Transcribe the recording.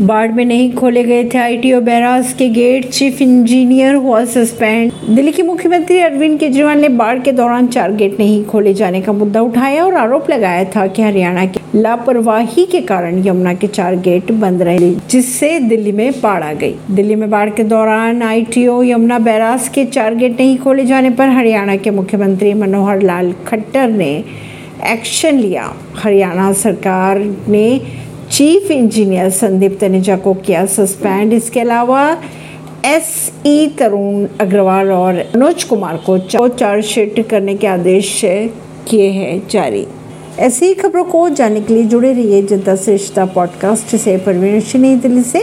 बाढ़ में नहीं खोले गए थे आईटीओ बैराज के गेट, चीफ इंजीनियर हुआ सस्पेंड। दिल्ली के मुख्यमंत्री अरविंद केजरीवाल ने बाढ़ के दौरान चार गेट नहीं खोले जाने का मुद्दा उठाया और आरोप लगाया था कि हरियाणा की लापरवाही के कारण यमुना के चार गेट बंद रहे, जिससे दिल्ली में बाढ़ आ गई। दिल्ली में बाढ़ के दौरान आईटीओ यमुना बैराज के चार गेट नहीं खोले जाने पर हरियाणा के मुख्यमंत्री मनोहर लाल खट्टर ने एक्शन लिया। हरियाणा सरकार ने चीफ इंजीनियर संदीप तनेजा को किया सस्पेंड। इसके अलावा एस ई तरुण अग्रवाल और मनोज कुमार को चार्जशीट करने के आदेश किए हैं जारी। ऐसी खबरों को जानने के लिए जुड़े रहिए जनता श्रेष्ठता पॉडकास्ट से। परवीन नई दिल्ली से।